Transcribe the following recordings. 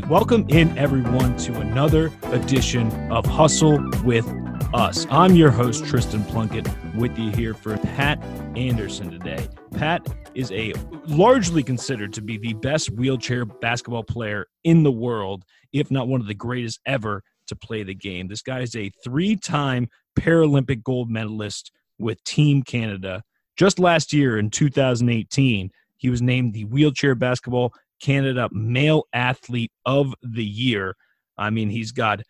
right, welcome in everyone to another edition of Hustle with Us. I'm your host, Tristan Plunkett, with you here for Pat Anderson today. Pat is a largely considered to be the best wheelchair basketball player in the world, if not one of the greatest ever to play the game. This guy is a three time Paralympic gold medalist with Team Canada. Just last year in 2018, he was named the Wheelchair Basketball Canada Male Athlete of the Year. I mean, he's got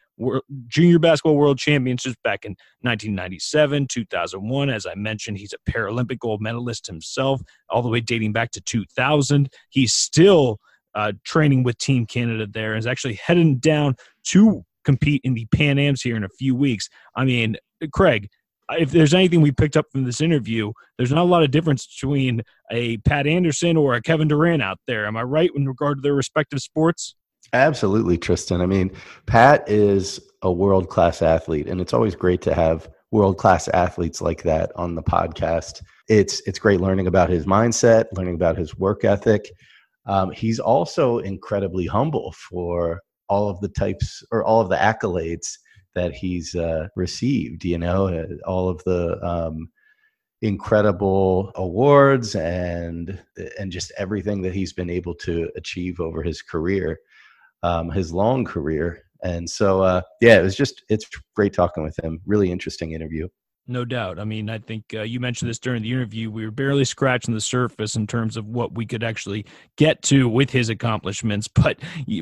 junior basketball world championships back in 1997, 2001. As I mentioned, he's a Paralympic gold medalist himself, all the way dating back to 2000. He's still uh, training with Team Canada there and is actually heading down to compete in the Pan Ams here in a few weeks. I mean, Craig, if there's anything we picked up from this interview, there's not a lot of difference between a Pat Anderson or a Kevin Durant out there. Am I right in regard to their respective sports? Absolutely, Tristan. I mean, Pat is a world class athlete, and it's always great to have world class athletes like that on the podcast. It's it's great learning about his mindset, learning about his work ethic. Um, he's also incredibly humble for all of the types or all of the accolades that he's uh, received. You know, uh, all of the um, incredible awards and and just everything that he's been able to achieve over his career, um, his long career. And so, uh, yeah, it was just it's great talking with him. Really interesting interview. No doubt. I mean, I think uh, you mentioned this during the interview. We were barely scratching the surface in terms of what we could actually get to with his accomplishments. But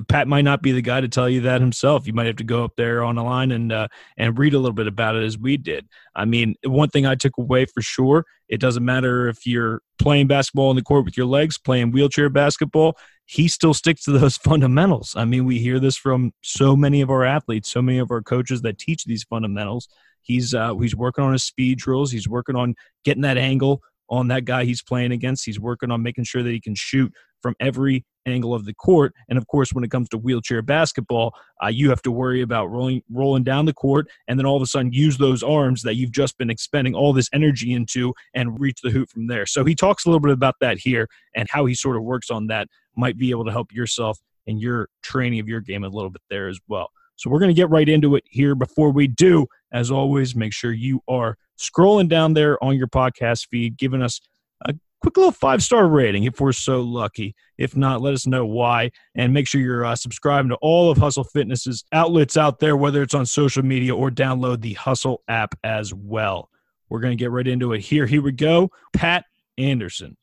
Pat might not be the guy to tell you that himself. You might have to go up there on the line and uh, and read a little bit about it as we did. I mean, one thing I took away for sure: it doesn't matter if you're playing basketball in the court with your legs, playing wheelchair basketball. He still sticks to those fundamentals. I mean, we hear this from so many of our athletes, so many of our coaches that teach these fundamentals He's uh, he's working on his speed drills. He's working on getting that angle on that guy he's playing against. He's working on making sure that he can shoot from every angle of the court. And of course, when it comes to wheelchair basketball, uh, you have to worry about rolling rolling down the court and then all of a sudden use those arms that you've just been expending all this energy into and reach the hoop from there. So he talks a little bit about that here and how he sort of works on that might be able to help yourself in your training of your game a little bit there as well. So we're going to get right into it here. Before we do, as always, make sure you are scrolling down there on your podcast feed, giving us a quick little five star rating if we're so lucky. If not, let us know why. And make sure you're uh, subscribing to all of Hustle Fitness's outlets out there, whether it's on social media or download the Hustle app as well. We're going to get right into it here. Here we go. Pat Anderson.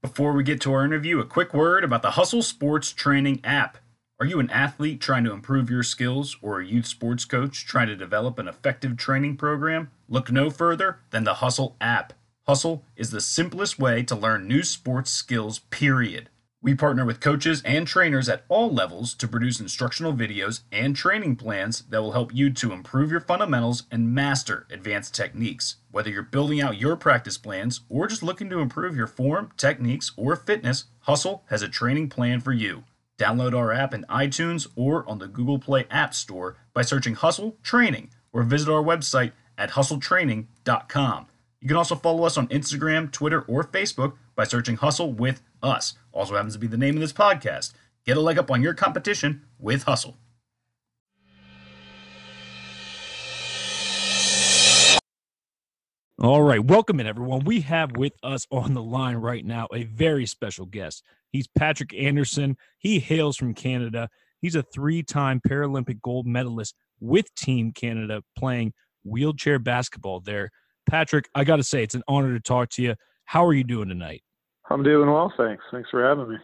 Before we get to our interview, a quick word about the Hustle Sports Training app. Are you an athlete trying to improve your skills or a youth sports coach trying to develop an effective training program? Look no further than the Hustle app. Hustle is the simplest way to learn new sports skills, period. We partner with coaches and trainers at all levels to produce instructional videos and training plans that will help you to improve your fundamentals and master advanced techniques. Whether you're building out your practice plans or just looking to improve your form, techniques, or fitness, Hustle has a training plan for you. Download our app in iTunes or on the Google Play App Store by searching Hustle Training or visit our website at hustletraining.com. You can also follow us on Instagram, Twitter, or Facebook by searching Hustle with Us. Also happens to be the name of this podcast. Get a leg up on your competition with Hustle. All right, welcome in everyone. We have with us on the line right now a very special guest. He's Patrick Anderson. He hails from Canada. He's a three-time Paralympic gold medalist with Team Canada playing wheelchair basketball there. Patrick, I got to say it's an honor to talk to you. How are you doing tonight? I'm doing well, thanks. Thanks for having me.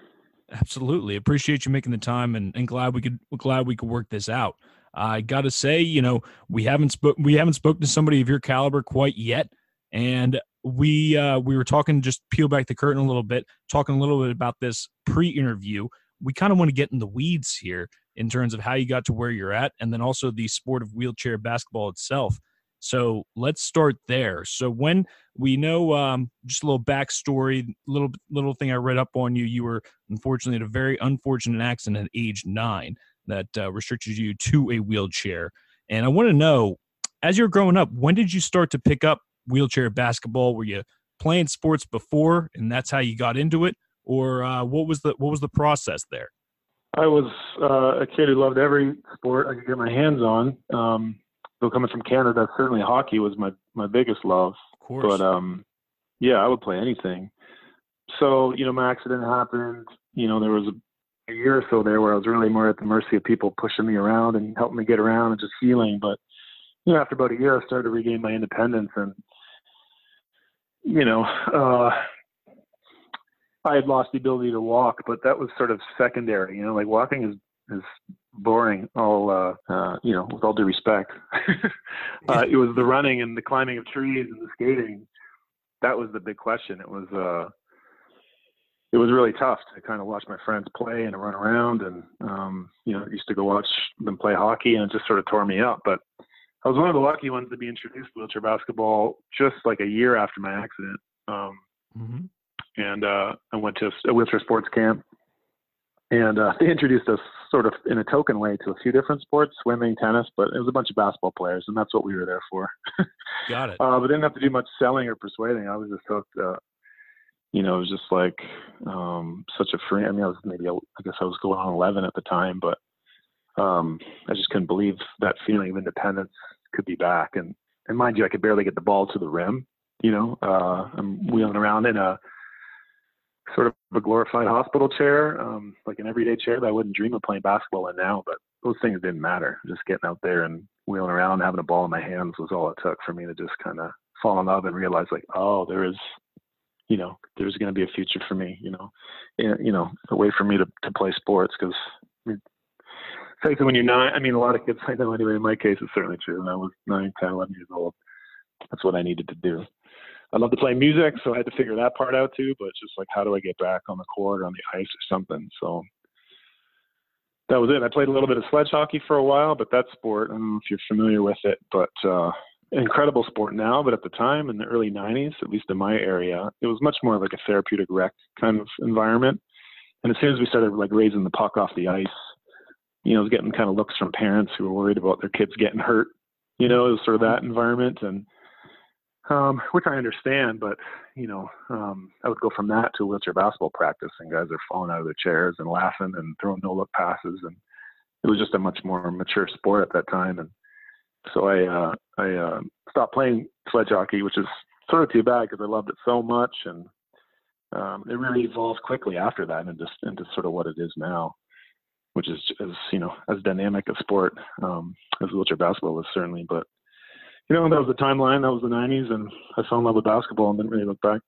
Absolutely, appreciate you making the time, and, and glad we could glad we could work this out. I got to say, you know, we haven't spoke we haven't spoken to somebody of your caliber quite yet, and we uh, we were talking just peel back the curtain a little bit, talking a little bit about this pre-interview. We kind of want to get in the weeds here in terms of how you got to where you're at, and then also the sport of wheelchair basketball itself. So let's start there. So when we know um, just a little backstory, little little thing I read up on you, you were unfortunately in a very unfortunate accident at age nine that uh, restricted you to a wheelchair. And I want to know, as you're growing up, when did you start to pick up wheelchair basketball? Were you playing sports before, and that's how you got into it, or uh, what was the what was the process there? I was uh, a kid who loved every sport I could get my hands on. Um, so coming from Canada, certainly hockey was my my biggest love. Of course. But um, yeah, I would play anything. So you know, my accident happened. You know, there was a, a year or so there where I was really more at the mercy of people pushing me around and helping me get around and just healing. But you know, after about a year, I started to regain my independence and you know, uh, I had lost the ability to walk, but that was sort of secondary. You know, like walking is is boring. All uh, uh, you know, with all due respect, uh, it was the running and the climbing of trees and the skating. That was the big question. It was uh, it was really tough to kind of watch my friends play and run around, and um, you know, used to go watch them play hockey, and it just sort of tore me up. But I was one of the lucky ones to be introduced to wheelchair basketball just like a year after my accident. Um, mm-hmm and uh, I went to a wheelchair sports camp, and uh, they introduced us sort of in a token way to a few different sports, swimming, tennis, but it was a bunch of basketball players, and that's what we were there for. Got it. Uh, but didn't have to do much selling or persuading. I was just hooked. Uh, you know, it was just like um, such a free. I mean, I was maybe I guess I was going on 11 at the time, but um, I just couldn't believe that feeling of independence could be back. And and mind you, I could barely get the ball to the rim. You know, uh, I'm wheeling around in a sort of a glorified hospital chair, um, like an everyday chair that I wouldn't dream of playing basketball in now. But those things didn't matter. Just getting out there and wheeling around, having a ball in my hands was all it took for me to just kind of fall in love and realize like, oh, there is, you know, there's going to be a future for me. You know, and, you know, a way for me to to play sports because. I mean, when you're nine, I mean, a lot of kids I know anyway. In my case, it's certainly true. When I was nine, ten, eleven years old, that's what I needed to do. I love to play music, so I had to figure that part out too. But it's just like, how do I get back on the court or on the ice or something? So that was it. I played a little bit of sledge hockey for a while, but that sport, I don't know if you're familiar with it, but uh, incredible sport now. But at the time, in the early '90s, at least in my area, it was much more like a therapeutic rec kind of environment. And as soon as we started like raising the puck off the ice, you know, I was getting kind of looks from parents who were worried about their kids getting hurt. You know, it was sort of that environment and um, which I understand, but you know, um, I would go from that to wheelchair basketball practice, and guys are falling out of their chairs and laughing and throwing no look passes, and it was just a much more mature sport at that time, and so I uh, I uh, stopped playing sledge hockey, which is sort of too bad because I loved it so much, and um, it really evolved quickly after that into into sort of what it is now, which is as you know as dynamic a sport um, as wheelchair basketball is certainly, but you know, that was the timeline. That was the 90s, and I fell in love with basketball and didn't really look back.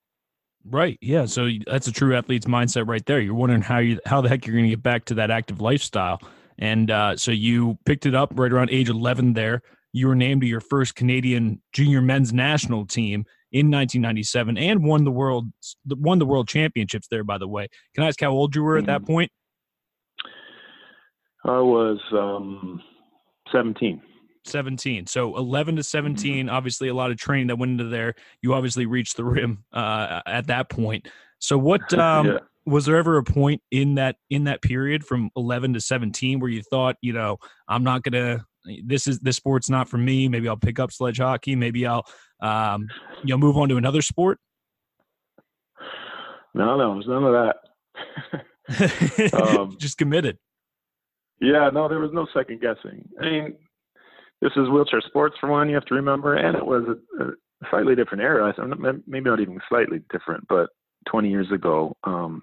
Right. Yeah. So that's a true athlete's mindset right there. You're wondering how you how the heck you're going to get back to that active lifestyle. And uh, so you picked it up right around age 11 there. You were named to your first Canadian junior men's national team in 1997 and won the world won the world championships there by the way. Can I ask how old you were at that mm-hmm. point? I was um, 17. 17. So 11 to 17, mm-hmm. obviously a lot of training that went into there. You obviously reached the rim uh, at that point. So what um, yeah. was there ever a point in that in that period from 11 to 17 where you thought, you know, I'm not going to this is this sport's not for me. Maybe I'll pick up sledge hockey, maybe I'll um, you know move on to another sport? No, no, there's none of that. um, Just committed. Yeah, no, there was no second guessing. I mean, this is wheelchair sports for one. You have to remember, and it was a, a slightly different era. Maybe not even slightly different, but 20 years ago. Um,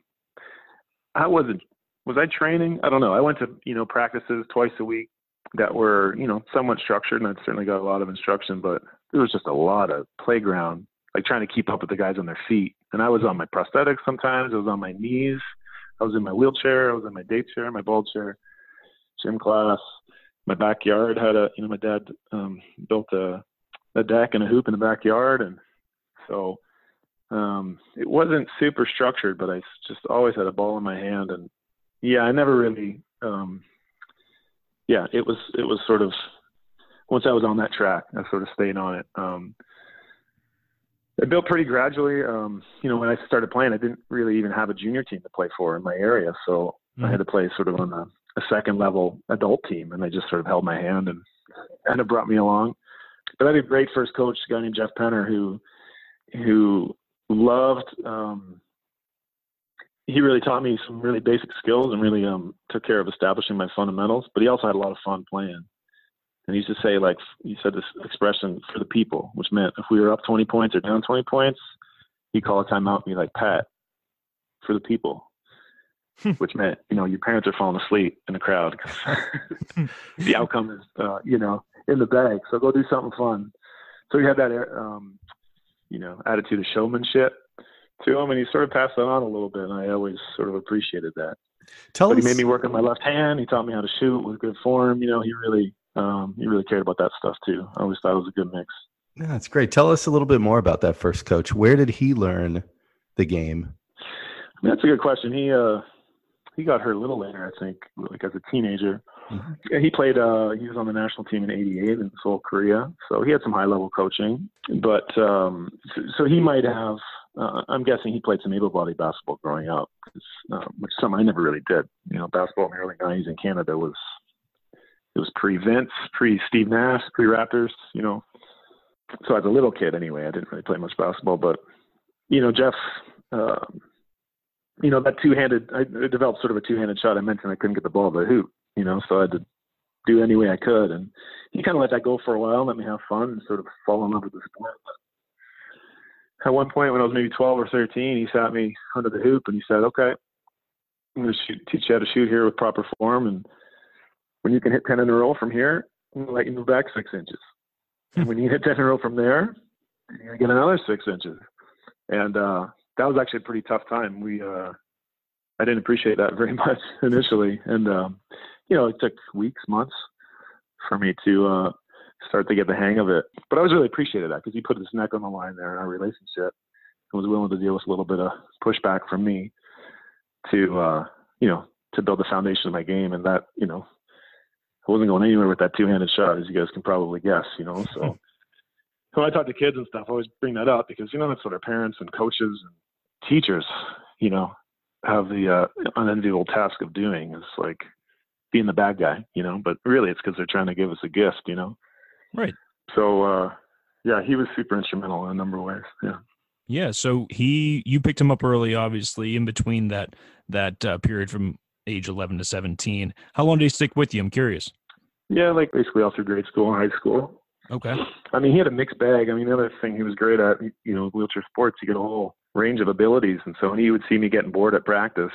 I wasn't. Was I training? I don't know. I went to you know practices twice a week that were you know somewhat structured, and I certainly got a lot of instruction. But there was just a lot of playground, like trying to keep up with the guys on their feet. And I was on my prosthetics sometimes. I was on my knees. I was in my wheelchair. I was in my day chair, my ball chair, gym class my backyard had a you know my dad um built a a deck and a hoop in the backyard and so um it wasn't super structured but i just always had a ball in my hand and yeah i never really um yeah it was it was sort of once i was on that track i sort of stayed on it um I built pretty gradually. Um, you know, when I started playing, I didn't really even have a junior team to play for in my area, so mm-hmm. I had to play sort of on the a second level adult team, and they just sort of held my hand and kind of brought me along. But I had a great first coach, a guy named Jeff Penner, who who loved um, he really taught me some really basic skills and really um, took care of establishing my fundamentals. But he also had a lot of fun playing. And he used to say, like, he said this expression for the people, which meant if we were up 20 points or down 20 points, he'd call a timeout and be like, Pat, for the people. which meant, you know, your parents are falling asleep in the crowd. the outcome is, uh, you know, in the bag. So go do something fun. So he had that, um, you know, attitude of showmanship to him, and he sort of passed that on a little bit, and I always sort of appreciated that. Tell but us, he made me work on my left hand. He taught me how to shoot with good form. You know, he really um, he really cared about that stuff too. I always thought it was a good mix. Yeah, that's great. Tell us a little bit more about that first coach. Where did he learn the game? I mean, that's a good question. He uh, he got hurt a little later, I think, like as a teenager. Mm-hmm. He played. Uh, he was on the national team in '88 in Seoul, Korea. So he had some high level coaching. But um, so, so he might have. Uh, I'm guessing he played some able-bodied basketball growing up, uh, which some I never really did. You know, basketball in the early '90s in Canada was it was pre Vince, pre Steve Nash, pre Raptors, you know. So as a little kid, anyway, I didn't really play much basketball, but you know, Jeff, uh, you know, that two-handed, I developed sort of a two-handed shot. I mentioned I couldn't get the ball to the hoop, you know, so I had to do any way I could, and he kind of let that go for a while, let me have fun, and sort of fall in love with the sport. But at one point, when I was maybe 12 or 13, he sat me under the hoop and he said, "Okay, I'm going to teach you how to shoot here with proper form, and when you can hit 10 in a row from here, I'm going to let you move back six inches. and when you hit 10 in a row from there, you're going to get another six inches. And uh, that was actually a pretty tough time. We, uh, I didn't appreciate that very much initially. And, um, you know, it took weeks, months for me to uh, start to get the hang of it. But I was really appreciated that because he put his neck on the line there in our relationship and was willing to deal with a little bit of pushback from me to, uh, you know, to build the foundation of my game. And that, you know, I wasn't going anywhere with that two-handed shot, as you guys can probably guess. You know, so when I talk to kids and stuff, I always bring that up because you know that's what our parents and coaches and teachers, you know, have the uh, unenviable task of doing is like being the bad guy, you know. But really, it's because they're trying to give us a gift, you know. Right. So, uh, yeah, he was super instrumental in a number of ways. Yeah. Yeah. So he, you picked him up early, obviously, in between that that uh, period from age 11 to 17. How long did he stick with you? I'm curious. Yeah, like basically all through grade school and high school. Okay. I mean, he had a mixed bag. I mean, the other thing he was great at, you know, wheelchair sports, you get a whole range of abilities. And so when he would see me getting bored at practice,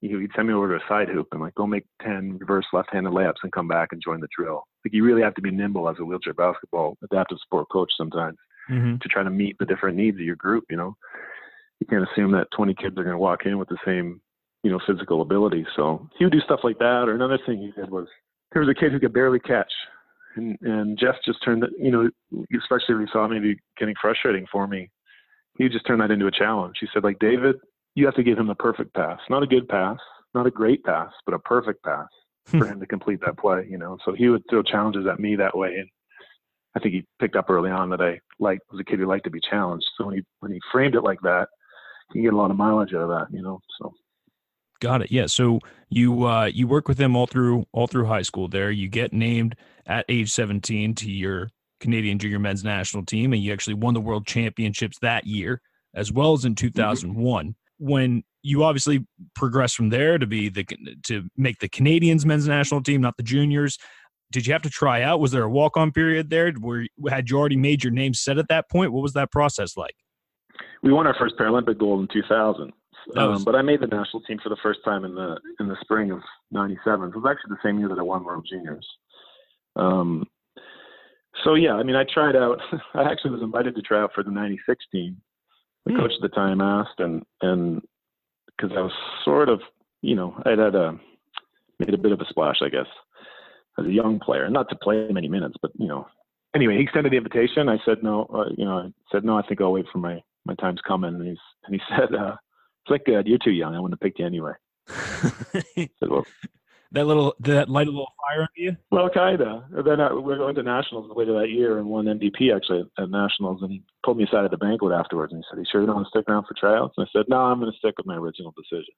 he'd send me over to a side hoop and like go make 10 reverse left-handed layups and come back and join the drill. Like you really have to be nimble as a wheelchair basketball adaptive sport coach sometimes mm-hmm. to try to meet the different needs of your group, you know. You can't assume that 20 kids are going to walk in with the same you know, physical ability. So he would do stuff like that. Or another thing he did was there was a kid who could barely catch. And, and Jeff just turned that, you know, especially if he saw maybe getting frustrating for me, he just turned that into a challenge. He said, like, David, you have to give him the perfect pass, not a good pass, not a great pass, but a perfect pass hmm. for him to complete that play, you know. So he would throw challenges at me that way. And I think he picked up early on that I like was a kid who liked to be challenged. So when he when he framed it like that, he get a lot of mileage out of that, you know. So Got it. Yeah. So you uh, you work with them all through all through high school. There, you get named at age 17 to your Canadian Junior Men's National Team, and you actually won the World Championships that year, as well as in 2001. Mm-hmm. When you obviously progress from there to be the to make the Canadians Men's National Team, not the juniors. Did you have to try out? Was there a walk on period there? Where had you already made your name set at that point? What was that process like? We won our first Paralympic gold in 2000. Um, but I made the national team for the first time in the in the spring of '97. It was actually the same year that I won World Juniors. Um, so yeah, I mean, I tried out. I actually was invited to try out for the '96 team. The hmm. coach at the time asked, and and because I was sort of, you know, I had a made a bit of a splash, I guess, as a young player. Not to play many minutes, but you know. Anyway, he extended the invitation. I said no. Uh, you know, I said no. I think I'll wait for my my time's coming. And he's and he said, uh, it's like, good. You're too young. I wouldn't have picked you anyway. said, well, that little that light a little fire under you? Well, kinda. Then I, we're going to nationals later that year and won MVP actually at nationals. And he pulled me aside at the banquet afterwards and he said, "You sure you don't want to stick around for tryouts?" And I said, "No, I'm going to stick with my original decision."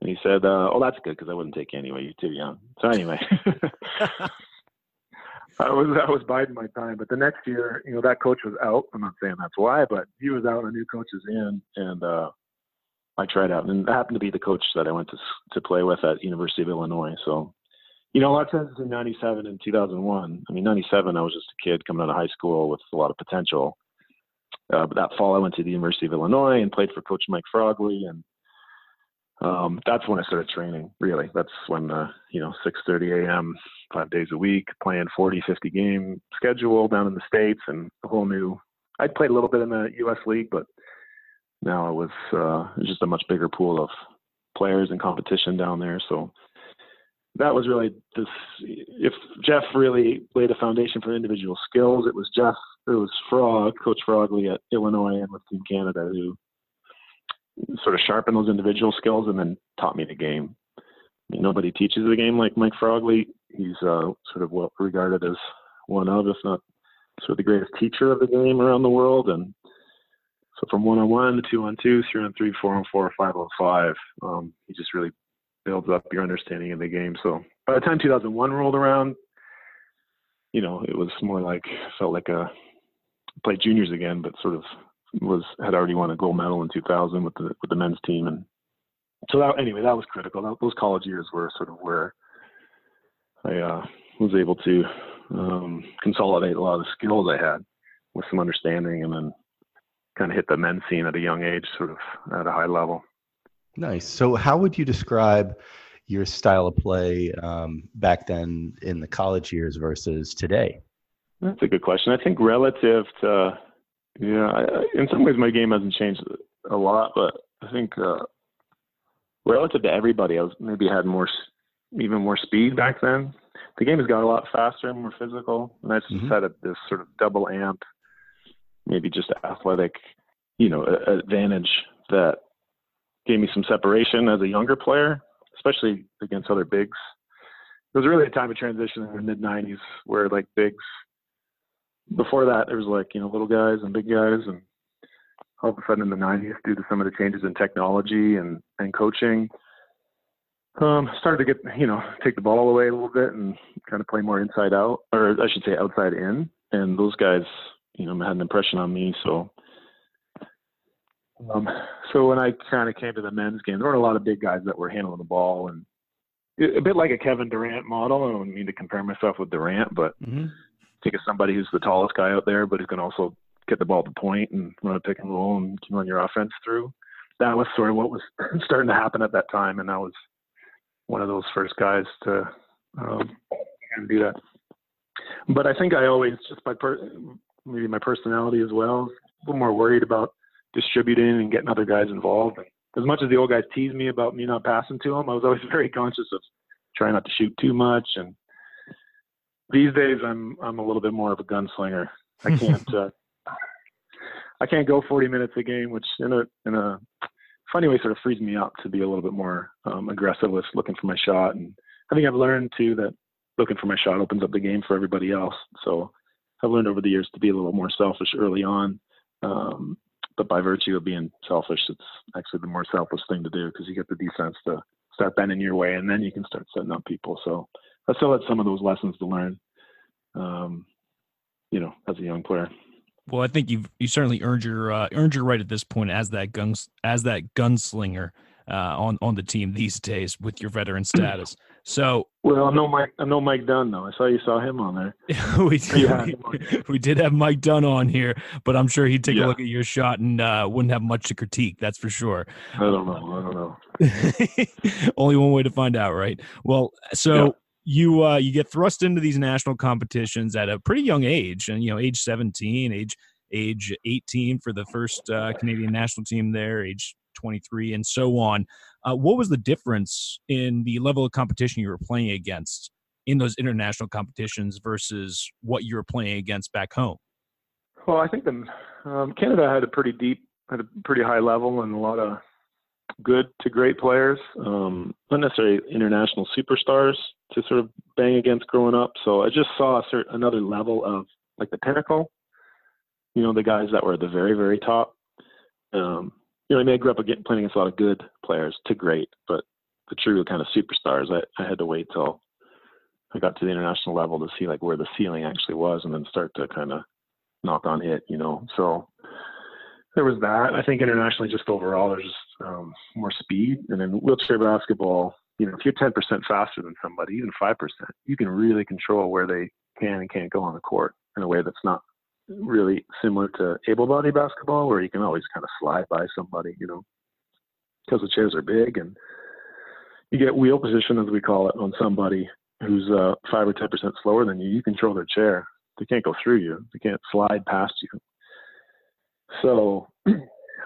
And he said, uh, "Oh, that's good because I wouldn't take you anyway. You're too young." So anyway. I was I was biding my time, but the next year, you know, that coach was out. I'm not saying that's why, but he was out and a new coach is in, and uh, I tried out, and happened to be the coach that I went to to play with at University of Illinois. So, you know, a lot of times in '97 and 2001. I mean, '97, I was just a kid coming out of high school with a lot of potential. Uh, but that fall, I went to the University of Illinois and played for Coach Mike Frogley, and um, that's when I started training. Really, that's when uh, you know 6:30 a.m. five days a week, playing 40, 50 game schedule down in the states, and a whole new. I'd played a little bit in the U.S. League, but now it was, uh, just a much bigger pool of players and competition down there. So that was really this. If Jeff really laid a foundation for individual skills, it was Jeff. It was Frog, Coach Frogley at Illinois and with Team Canada, who sort of sharpened those individual skills and then taught me the game. I mean, nobody teaches the game like Mike Frogley. He's uh, sort of well regarded as one of, if not sort of the greatest teacher of the game around the world. And so from one on one, two on two, three on three, four on four, five on five, um, he just really builds up your understanding of the game. So by the time 2001 rolled around, you know, it was more like felt like a played juniors again, but sort of was had already won a gold medal in 2000 with the with the men's team, and so that anyway that was critical. That, those college years were sort of where I uh, was able to um, consolidate a lot of the skills I had with some understanding, and then kind of hit the men's scene at a young age, sort of at a high level. Nice. So, how would you describe your style of play um, back then in the college years versus today? That's a good question. I think relative to yeah, I, in some ways my game hasn't changed a lot, but I think uh, relative to everybody, I was maybe had more, even more speed back then. The game has got a lot faster and more physical, and I just mm-hmm. had a, this sort of double amp, maybe just athletic, you know, advantage that gave me some separation as a younger player, especially against other bigs. It was really a time of transition in the mid '90s where like bigs before that, there was like you know little guys and big guys, and all of a sudden in the '90s, due to some of the changes in technology and and coaching, um, started to get you know take the ball away a little bit and kind of play more inside out, or I should say outside in. And those guys, you know, had an impression on me. So, um, so when I kind of came to the men's game, there weren't a lot of big guys that were handling the ball, and a bit like a Kevin Durant model. I don't mean to compare myself with Durant, but mm-hmm think of somebody who's the tallest guy out there, but who can also get the ball at the point and run a pick and roll and can run your offense through. That was sort of what was starting to happen at that time, and I was one of those first guys to um, do that. But I think I always just by per- maybe my personality as well, a little more worried about distributing and getting other guys involved. As much as the old guys teased me about me not passing to them, I was always very conscious of trying not to shoot too much and these days I'm I'm a little bit more of a gunslinger. I can't uh, I can't go 40 minutes a game, which in a in a funny way sort of frees me up to be a little bit more um, aggressive with looking for my shot. And I think I've learned too that looking for my shot opens up the game for everybody else. So I've learned over the years to be a little more selfish early on. Um, but by virtue of being selfish, it's actually the more selfless thing to do because you get the defense to start bending your way, and then you can start setting up people. So I still had some of those lessons to learn, um, you know, as a young player. Well, I think you've you certainly earned your uh, earned your right at this point as that guns as that gunslinger uh, on on the team these days with your veteran status. So, well, I know Mike. I know Mike Dunn though. I saw you saw him on there. we, did, we, we, did have Mike Dunn on here, but I'm sure he'd take yeah. a look at your shot and uh, wouldn't have much to critique. That's for sure. I don't know. I don't know. Only one way to find out, right? Well, so. Yeah you uh, you get thrust into these national competitions at a pretty young age, and you know, age 17, age age 18 for the first uh, Canadian national team there, age 23, and so on. Uh, what was the difference in the level of competition you were playing against in those international competitions versus what you were playing against back home? Well, I think the um, Canada had a pretty deep, had a pretty high level, and a lot of good to great players, um, not necessarily international superstars to sort of bang against growing up. So I just saw a certain, another level of like the pinnacle, you know, the guys that were at the very, very top. Um, you know, I mean, I grew up again, playing against a lot of good players to great, but the true kind of superstars, I, I had to wait till I got to the international level to see like where the ceiling actually was and then start to kind of knock on it, you know. So there was that. I think internationally, just overall, there's just um, more speed. And in wheelchair basketball, you know, if you're 10% faster than somebody, even 5%, you can really control where they can and can't go on the court in a way that's not really similar to able-bodied basketball, where you can always kind of slide by somebody, you know, because the chairs are big and you get wheel position, as we call it, on somebody who's uh, five or ten percent slower than you. You control their chair. They can't go through you. They can't slide past you. So,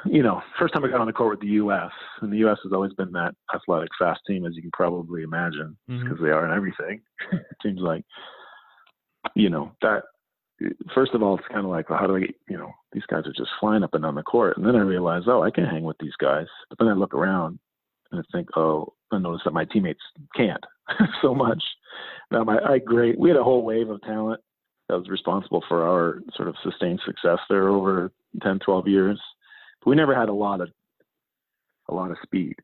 you know, first time I got on the court with the U.S. and the U.S. has always been that athletic, fast team, as you can probably imagine, because mm-hmm. they are in everything. it seems like, you know, that first of all, it's kind of like, well, how do I, you know, these guys are just flying up and down the court. And then I realize, oh, I can hang with these guys. But then I look around and I think, oh, I notice that my teammates can't so much. Now, my, I great, we had a whole wave of talent that was responsible for our sort of sustained success there over 10, 12 years. But we never had a lot of, a lot of speed.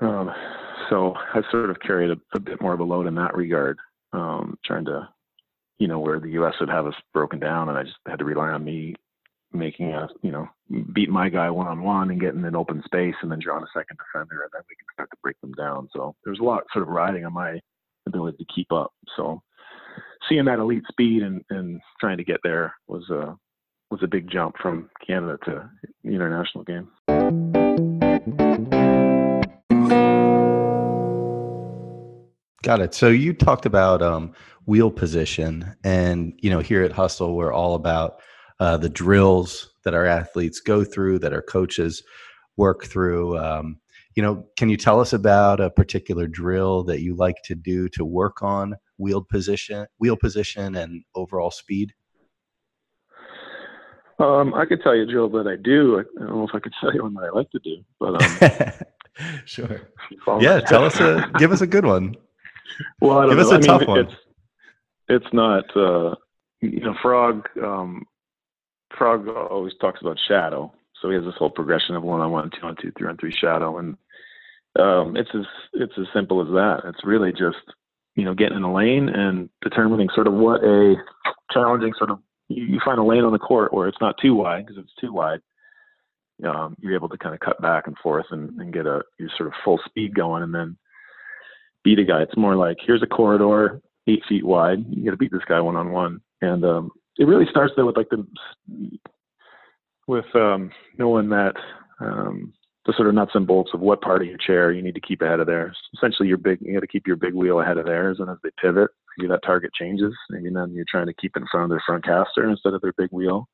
Um, so I sort of carried a, a, bit more of a load in that regard, um, trying to you know, where the U.S. would have us broken down, and I just had to rely on me making a, you know, beat my guy one on one and getting an open space, and then drawing a second defender, and then we can start to break them down. So there's a lot sort of riding on my ability to keep up. So seeing that elite speed and, and trying to get there was a was a big jump from Canada to the international game. Got it. So you talked about um, wheel position, and you know here at Hustle, we're all about uh, the drills that our athletes go through, that our coaches work through. Um, you know, can you tell us about a particular drill that you like to do to work on wheel position, wheel position, and overall speed? Um, I could tell you a drill that I do. I don't know if I could tell you one that I like to do, but um, sure. Yeah, tell us a give us a good one well, I don't Give know. us a I tough mean, one. It's, it's not, uh, you know, Frog. Um, Frog always talks about shadow, so he has this whole progression of one on one, two on two, three on three shadow, and um, it's as it's as simple as that. It's really just you know getting in a lane and determining sort of what a challenging sort of you, you find a lane on the court where it's not too wide because if it's too wide, um, you're able to kind of cut back and forth and, and get a your sort of full speed going, and then beat a guy. It's more like here's a corridor eight feet wide. You got to beat this guy one on one, and um, it really starts there with like the with um, knowing that um, the sort of nuts and bolts of what part of your chair you need to keep ahead of theirs. Essentially, your big you got to keep your big wheel ahead of theirs, and as they pivot, maybe that target changes, and then you're trying to keep in front of their front caster instead of their big wheel.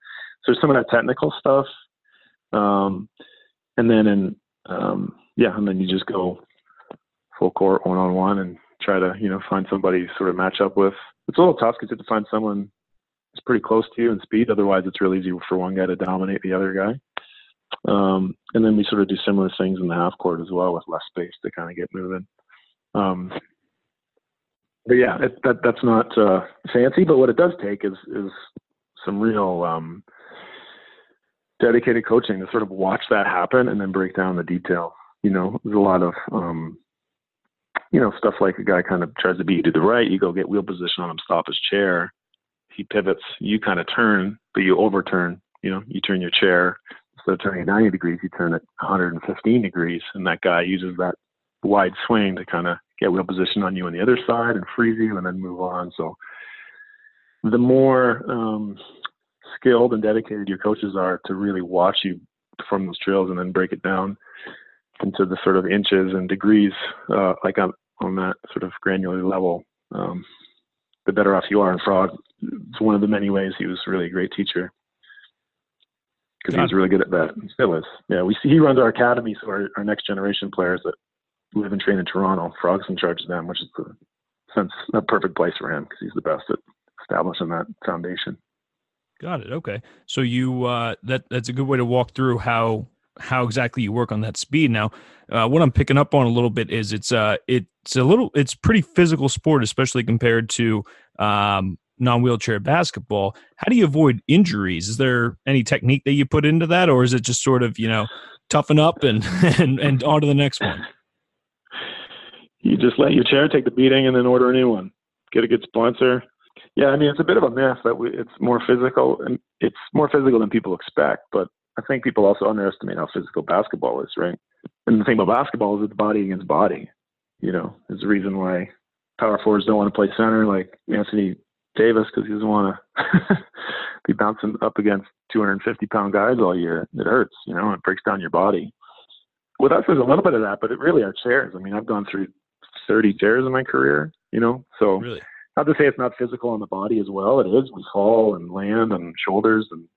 So there's some of that technical stuff, um, and then in um, yeah, and then you just go full court one on one and try to you know find somebody sort of match up with. It's a little tough because you have to find someone that's pretty close to you in speed. Otherwise, it's really easy for one guy to dominate the other guy. Um, and then we sort of do similar things in the half court as well with less space to kind of get moving. Um, but yeah, it, that that's not uh, fancy. But what it does take is is some real um, dedicated coaching to sort of watch that happen and then break down the detail. You know, there's a lot of um, you know, stuff like a guy kind of tries to beat you to the right, you go get wheel position on him, stop his chair. He pivots, you kind of turn, but you overturn. You know, you turn your chair instead of turning it 90 degrees, you turn it 115 degrees, and that guy uses that wide swing to kind of get wheel position on you on the other side and freeze you, and then move on. So the more um, skilled and dedicated your coaches are to really watch you perform those drills and then break it down into the sort of inches and degrees, uh, like on on that sort of granular level, um, the better off you are. And Frog, it's one of the many ways he was really a great teacher because he was really good at that. He still is. Yeah, we see he runs our academy, so our, our next generation players that live and train in Toronto, Frog's in charge of them, which is the sense a perfect place for him because he's the best at establishing that foundation. Got it. Okay, so you uh, that that's a good way to walk through how how exactly you work on that speed. Now, uh, what I'm picking up on a little bit is it's uh it's a little it's pretty physical sport, especially compared to um, non wheelchair basketball. How do you avoid injuries? Is there any technique that you put into that, or is it just sort of you know toughen up and and and on to the next one? You just let your chair take the beating and then order a new one. Get a good sponsor. Yeah, I mean it's a bit of a myth that we, it's more physical and it's more physical than people expect, but I think people also underestimate how physical basketball is, right? And the thing about basketball is it's body against body. You know, it's the reason why power forwards don't want to play center like Anthony Davis because he doesn't want to be bouncing up against 250 pound guys all year. It hurts, you know, it breaks down your body. With us, there's a little bit of that, but it really are chairs. I mean, I've gone through 30 chairs in my career, you know, so Really? not to say it's not physical on the body as well. It is. We fall and land and shoulders and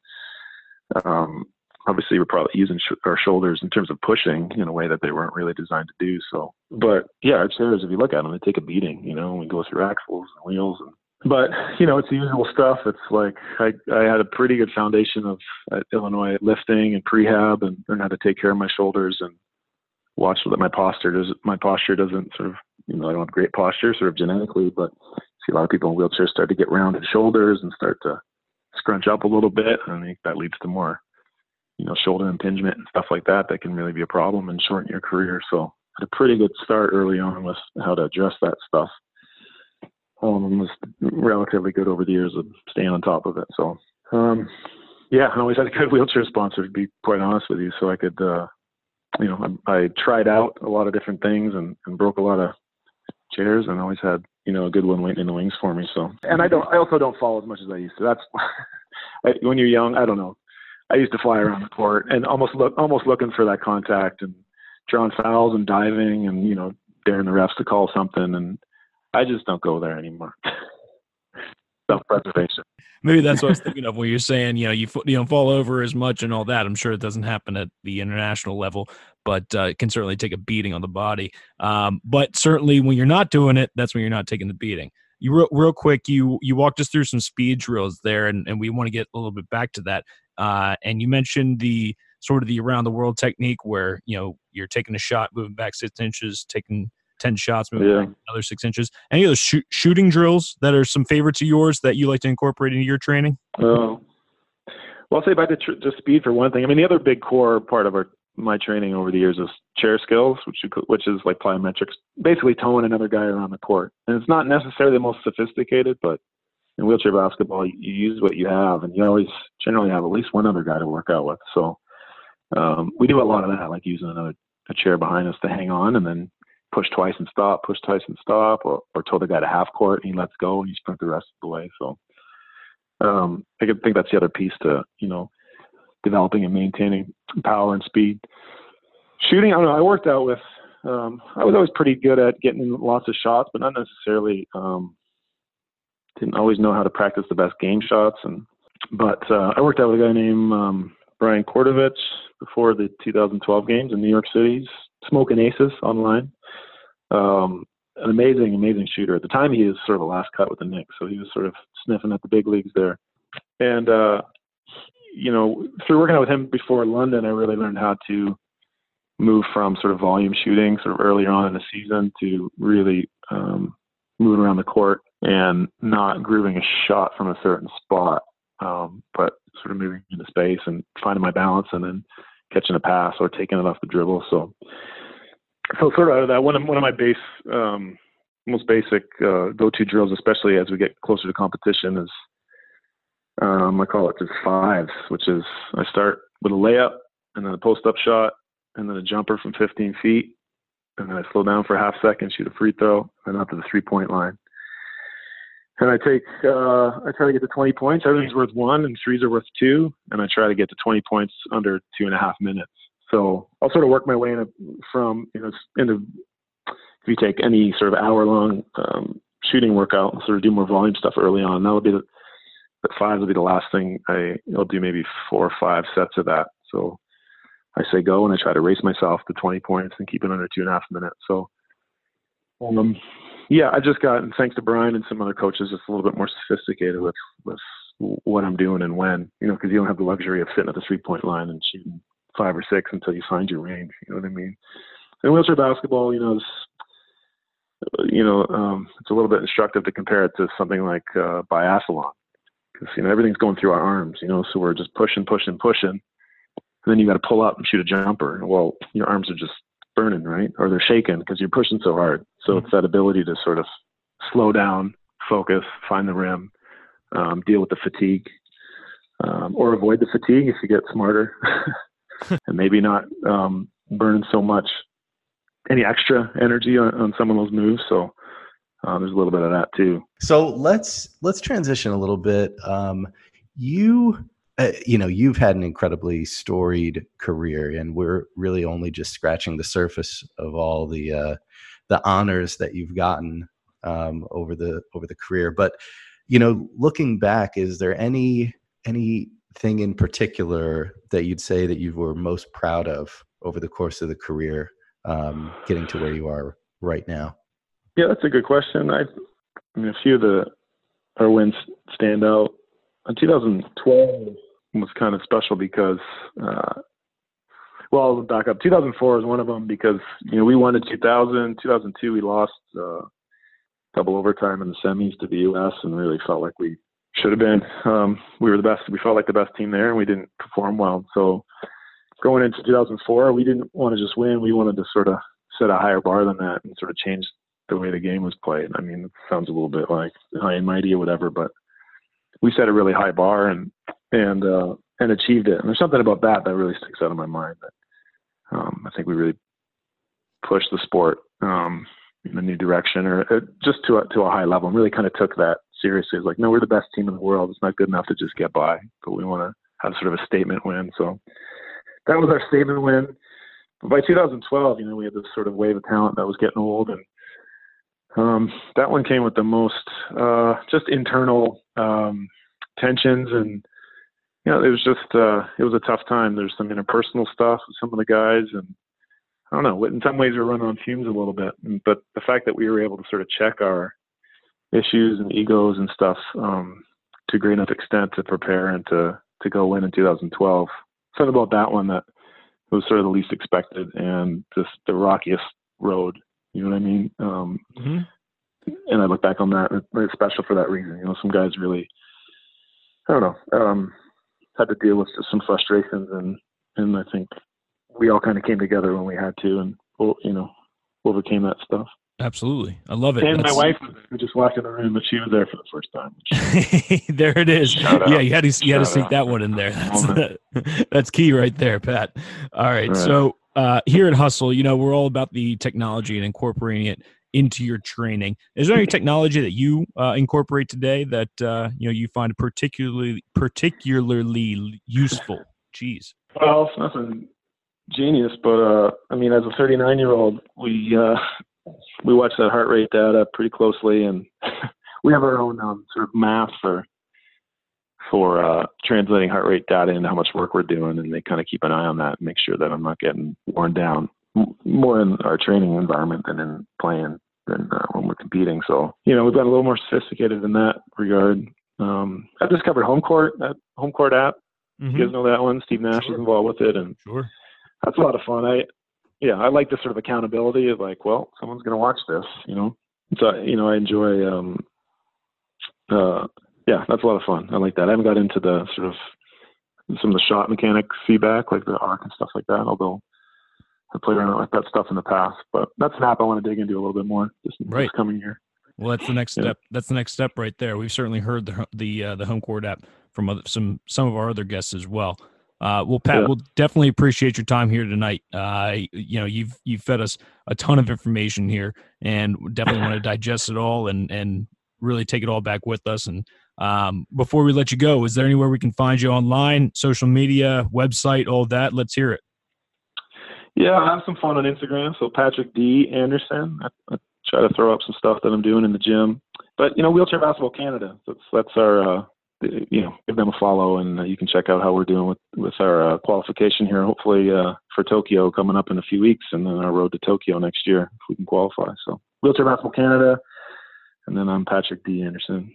um, obviously we're probably using sh- our shoulders in terms of pushing in a way that they weren't really designed to do. So, but yeah, our chairs, if you look at them, they take a beating. You know, we go through axles and wheels and. But you know, it's the usual stuff. It's like I, I had a pretty good foundation of at Illinois lifting and prehab, and learned how to take care of my shoulders and watch that my posture does my posture doesn't sort of you know I don't have great posture sort of genetically, but see a lot of people in wheelchairs start to get rounded shoulders and start to scrunch up a little bit, and I think that leads to more you know shoulder impingement and stuff like that that can really be a problem and shorten your career. So I had a pretty good start early on with how to address that stuff. Um, was relatively good over the years of staying on top of it. So um, yeah, I always had a good wheelchair sponsor to be quite honest with you, so I could. Uh, you know, I, I tried out a lot of different things and, and broke a lot of chairs and always had, you know, a good one waiting in the wings for me. So, and I don't, I also don't fall as much as I used to. That's when you're young. I don't know. I used to fly around the court and almost look, almost looking for that contact and drawing fouls and diving and, you know, daring the refs to call something. And I just don't go there anymore. Self-preservation. Maybe that's what I was thinking of when you're saying, you know, you you don't fall over as much and all that. I'm sure it doesn't happen at the international level, but uh, it can certainly take a beating on the body. Um, but certainly when you're not doing it, that's when you're not taking the beating. You real, real quick, you you walked us through some speed drills there, and, and we want to get a little bit back to that. Uh, and you mentioned the sort of the around the world technique where you know you're taking a shot, moving back six inches, taking 10 shots, moving Yeah. back another six inches. Any of those shoot, shooting drills that are some favorites of yours that you like to incorporate into your training? Oh, well, I'll say about the, tr- to speed for one thing. I mean, the other big core part of our my training over the years is chair skills, which you, which is like plyometrics, basically towing another guy around the court. And it's not necessarily the most sophisticated, but in wheelchair basketball, you, use what you have, and you always generally have at least one other guy to work out with. So um, we do a lot of that, like using another a chair behind us to hang on, and then push twice and stop, push twice and stop, or or tow the guy to half court and he lets go and you sprint the rest of the way. So um, I could think that's the other piece to you know developing and maintaining power and speed. Shooting, I don't know. I worked out with. Um, I was always pretty good at getting lots of shots, but not necessarily. Um, didn't always know how to practice the best game shots, and but uh, I worked out with a guy named um, Brian Kordovich before the 2012 games in New York City. He's Smoking Aces online. Um, an amazing, amazing shooter. At the time, he was sort of a last cut with the Knicks, so he was sort of sniffing at the big leagues there. And uh, you know, through working out with him before London, I really learned how to move from sort of volume shooting, sort of earlier on in the season, to really um, moving around the court and not grooving a shot from a certain spot, um, but sort of moving into space and finding my balance, and then catching a pass or taking it off the dribble. So, so sort of out of that, one of one of my base, um, most basic uh, go-to drills, especially as we get closer to competition, is um, I call it just fives, which is I start with a layup and then a post-up shot and then a jumper from 15 feet, and then I slow down for a half second, shoot a free throw, and up to the three-point line. And I take, uh, I try to get to 20 points. Everything's worth one, and threes are worth two, and I try to get to 20 points under two and a half minutes. So I'll sort of work my way in a, from, you know, into if you take any sort of hour-long um, shooting workout, sort of do more volume stuff early on. That'll be the, the five will be the last thing I, I'll do maybe four or five sets of that. So I say go, and I try to race myself to 20 points and keep it under two and a half minutes. So, um, yeah, I just got, and thanks to Brian and some other coaches, it's a little bit more sophisticated with with what I'm doing and when, you know, because you don't have the luxury of sitting at the three point line and shooting five or six until you find your range. You know what I mean? And wheelchair basketball, you know, is, you know, um, it's a little bit instructive to compare it to something like uh, biathlon because you know everything's going through our arms, you know, so we're just pushing, pushing, pushing, and then you got to pull up and shoot a jumper. Well, your arms are just burning, right? Or they're shaking because you're pushing so hard. So it's that ability to sort of slow down, focus, find the rim, um, deal with the fatigue. um, or avoid the fatigue if you get smarter, and maybe not um, burning so much any extra energy on, on some of those moves. So um, there's a little bit of that too. So let's let's transition a little bit. Um, you uh, you know you've had an incredibly storied career, and we're really only just scratching the surface of all the uh, the honors that you've gotten um, over the over the career. But you know, looking back, is there any anything in particular that you'd say that you were most proud of over the course of the career, um, getting to where you are right now? Yeah, that's a good question. I, I mean, a few of the our wins stand out. In 2012 was kind of special because, uh, well, back up. 2004 is one of them because you know we won in 2000. 2002 we lost uh, double overtime in the semis to the U.S. and really felt like we should have been. Um, we were the best. We felt like the best team there, and we didn't perform well. So going into 2004, we didn't want to just win. We wanted to sort of set a higher bar than that and sort of change the way the game was played. I mean, it sounds a little bit like high and mighty or whatever, but we set a really high bar and and uh, and achieved it. And there's something about that that really sticks out in my mind. That um, I think we really pushed the sport um, in a new direction, or uh, just to a, to a high level, and really kind of took that seriously. It's like, no, we're the best team in the world. It's not good enough to just get by, but we want to have sort of a statement win. So that was our statement win. But by 2012, you know, we had this sort of wave of talent that was getting old, and um, that one came with the most uh, just internal um, tensions, and you know, it was just uh, it was a tough time. There's some interpersonal stuff with some of the guys, and I don't know. In some ways, we are running on fumes a little bit, but the fact that we were able to sort of check our issues and egos and stuff um, to a great enough extent to prepare and to to go win in 2012. Something about that one that was sort of the least expected and just the rockiest road you know what I mean? Um, mm-hmm. And I look back on that, it's special for that reason. You know, some guys really, I don't know, um, had to deal with some frustrations, and and I think we all kind of came together when we had to, and you know, overcame that stuff. Absolutely, I love it. And That's... my wife, who just walked in the room, but she was there for the first time. there it is. yeah, you had to you had to sneak that one in there. That's that's key right there, Pat. All right, right. so uh, here at Hustle, you know, we're all about the technology and incorporating it into your training. Is there any technology that you uh, incorporate today that uh, you know you find particularly particularly useful? Jeez. Well, it's nothing genius, but uh, I mean, as a 39 year old, we uh, we watch that heart rate data pretty closely, and we have our own um, sort of math for for uh, translating heart rate data into how much work we're doing, and they kind of keep an eye on that and make sure that I'm not getting worn down more in our training environment than in playing than uh, when we're competing. So you know we've got a little more sophisticated in that regard. Um, I've discovered home court that home court app. Mm-hmm. You guys know that one? Steve Nash sure. is involved with it, and sure. that's a lot of fun. I yeah, I like the sort of accountability of like, well, someone's going to watch this, you know. So you know, I enjoy um, uh, yeah, that's a lot of fun. I like that. I haven't got into the sort of some of the shot mechanic feedback, like the arc and stuff like that. Although I played around with that stuff in the past, but that's an app I want to dig into a little bit more this, right. this coming year. Well, that's the next yeah. step. That's the next step right there. We've certainly heard the the uh, the home court app from other, some some of our other guests as well. Uh, well, Pat, yeah. we'll definitely appreciate your time here tonight. Uh, you know, you've you've fed us a ton of information here, and definitely want to digest it all and and really take it all back with us. And um, before we let you go, is there anywhere we can find you online, social media, website, all that? Let's hear it. Yeah, I have some fun on Instagram. So Patrick D Anderson. I, I try to throw up some stuff that I'm doing in the gym. But you know, Wheelchair Basketball Canada. That's that's our. Uh, you know, give them a follow, and uh, you can check out how we're doing with with our uh, qualification here. Hopefully uh, for Tokyo coming up in a few weeks, and then our road to Tokyo next year if we can qualify. So Wheelchair Basketball Canada, and then I'm Patrick D Anderson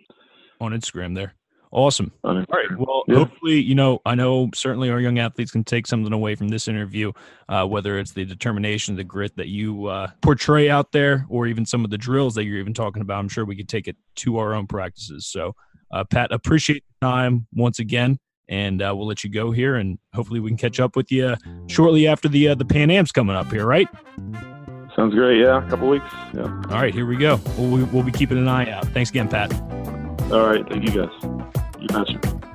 on Instagram there. Awesome. All right. Well, yeah. hopefully, you know, I know certainly our young athletes can take something away from this interview, uh, whether it's the determination, the grit that you uh, portray out there, or even some of the drills that you're even talking about. I'm sure we could take it to our own practices. So, uh, Pat, appreciate the time once again, and uh, we'll let you go here, and hopefully we can catch up with you shortly after the uh, the Pan Am's coming up here, right? Sounds great. Yeah, a couple weeks. Yeah. All right, here we go. We'll, we'll be keeping an eye out. Thanks again, Pat. All right. Thank you, guys. You betcha.